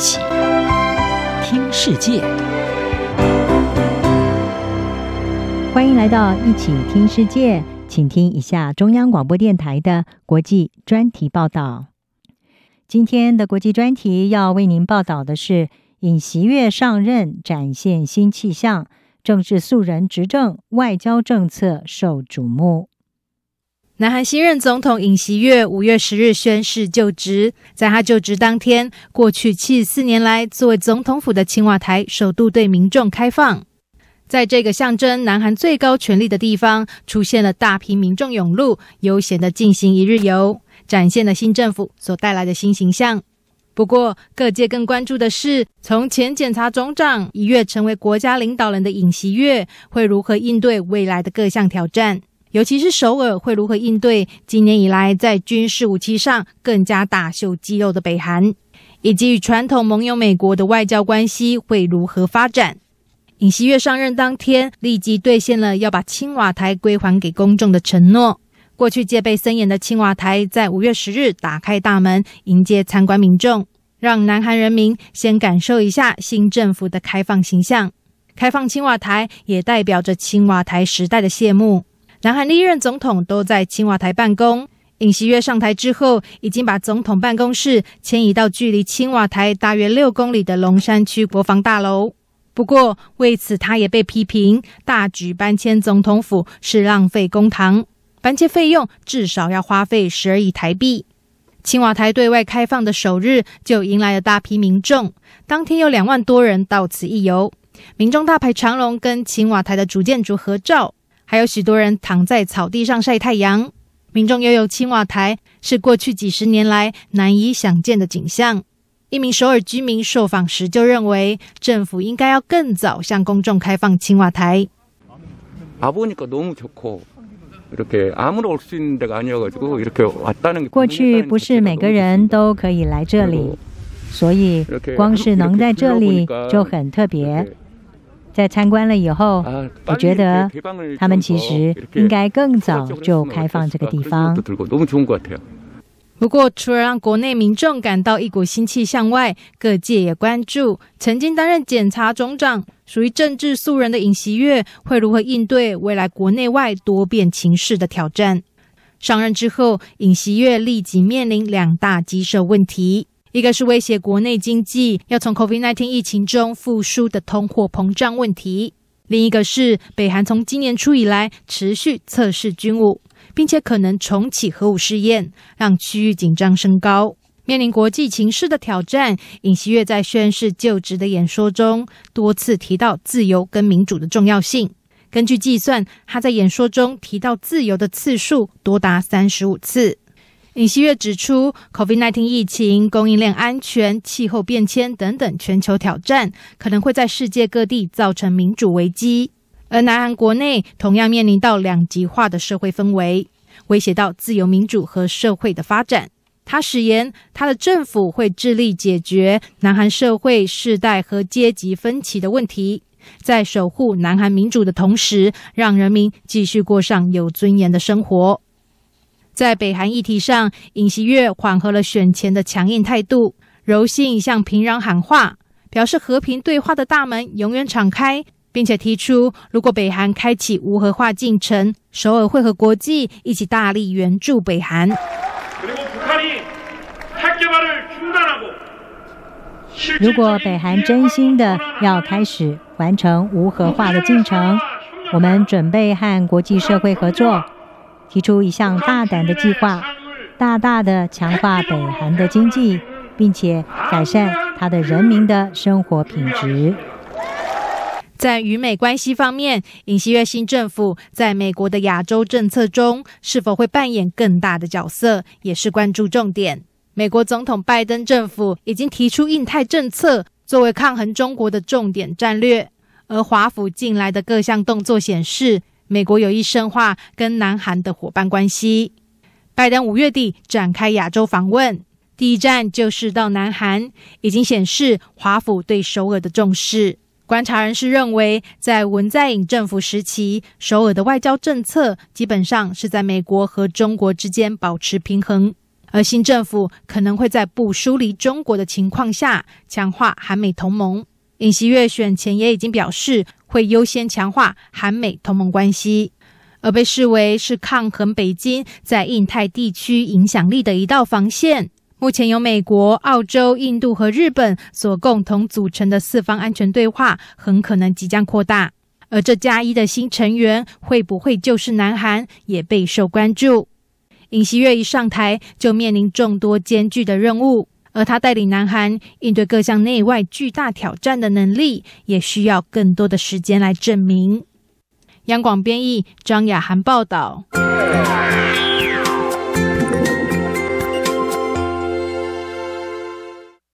起听世界，欢迎来到一起听世界，请听一下中央广播电台的国际专题报道。今天的国际专题要为您报道的是：尹锡悦上任展现新气象，政治素人执政，外交政策受瞩目。南韩新任总统尹锡悦五月十日宣誓就职，在他就职当天，过去七十四年来作为总统府的青瓦台首度对民众开放。在这个象征南韩最高权力的地方，出现了大批民众涌入，悠闲地进行一日游，展现了新政府所带来的新形象。不过，各界更关注的是，从前检察总长一跃成为国家领导人的尹锡悦，会如何应对未来的各项挑战。尤其是首尔会如何应对今年以来在军事武器上更加大秀肌肉的北韩，以及与传统盟友美国的外交关系会如何发展？尹锡悦上任当天立即兑现了要把青瓦台归还给公众的承诺。过去戒备森严的青瓦台在五月十日打开大门迎接参观民众，让南韩人民先感受一下新政府的开放形象。开放青瓦台也代表着青瓦台时代的谢幕。南韩历任总统都在青瓦台办公。尹锡悦上台之后，已经把总统办公室迁移到距离青瓦台大约六公里的龙山区国防大楼。不过，为此他也被批评大举搬迁总统府是浪费公帑，搬迁费用至少要花费十二亿台币。青瓦台对外开放的首日就迎来了大批民众，当天有两万多人到此一游，民众大排长龙，跟青瓦台的主建筑合照。还有许多人躺在草地上晒太阳，民众拥有青瓦台是过去几十年来难以想见的景象。一名首尔居民受访时就认为，政府应该要更早向公众开放青瓦台。过去不是每个人都可以来这里，所以光是能在这里就很特别。在参观了以后，我觉得他们其实应该更早就开放这个地方。不过，除了让国内民众感到一股新气象外，各界也关注曾经担任检察总长、属于政治素人的尹锡悦会如何应对未来国内外多变情势的挑战。上任之后，尹锡悦立即面临两大棘手问题。一个是威胁国内经济要从 COVID-19 疫情中复苏的通货膨胀问题，另一个是北韩从今年初以来持续测试军武，并且可能重启核武试验，让区域紧张升高。面临国际情势的挑战，尹锡悦在宣誓就职的演说中多次提到自由跟民主的重要性。根据计算，他在演说中提到自由的次数多达三十五次。尹锡悦指出，COVID-19 疫情、供应链安全、气候变迁等等全球挑战，可能会在世界各地造成民主危机。而南韩国内同样面临到两极化的社会氛围，威胁到自由民主和社会的发展。他誓言，他的政府会致力解决南韩社会世代和阶级分歧的问题，在守护南韩民主的同时，让人民继续过上有尊严的生活。在北韩议题上，尹锡悦缓和了选前的强硬态度，柔性向平壤喊话，表示和平对话的大门永远敞开，并且提出，如果北韩开启无核化进程，首尔会和国际一起大力援助北韩。如果北韩真心的要开始完成无核化的进程，我们准备和国际社会合作。提出一项大胆的计划，大大的强化北韩的经济，并且改善他的人民的生活品质。在与美关系方面，尹锡悦新政府在美国的亚洲政策中是否会扮演更大的角色，也是关注重点。美国总统拜登政府已经提出印太政策作为抗衡中国的重点战略，而华府近来的各项动作显示，美国有意深化跟南韩的伙伴关系。拜登五月底展开亚洲访问，第一站就是到南韩，已经显示华府对首尔的重视。观察人士认为，在文在寅政府时期，首尔的外交政策基本上是在美国和中国之间保持平衡，而新政府可能会在不疏离中国的情况下强化韩美同盟。尹锡悦选前也已经表示，会优先强化韩美同盟关系，而被视为是抗衡北京在印太地区影响力的一道防线。目前由美国、澳洲、印度和日本所共同组成的四方安全对话，很可能即将扩大。而这加一的新成员会不会就是南韩，也备受关注。尹锡悦一上台就面临众多艰巨的任务，而他带领南韩应对各项内外巨大挑战的能力，也需要更多的时间来证明。央广编译张雅涵报道。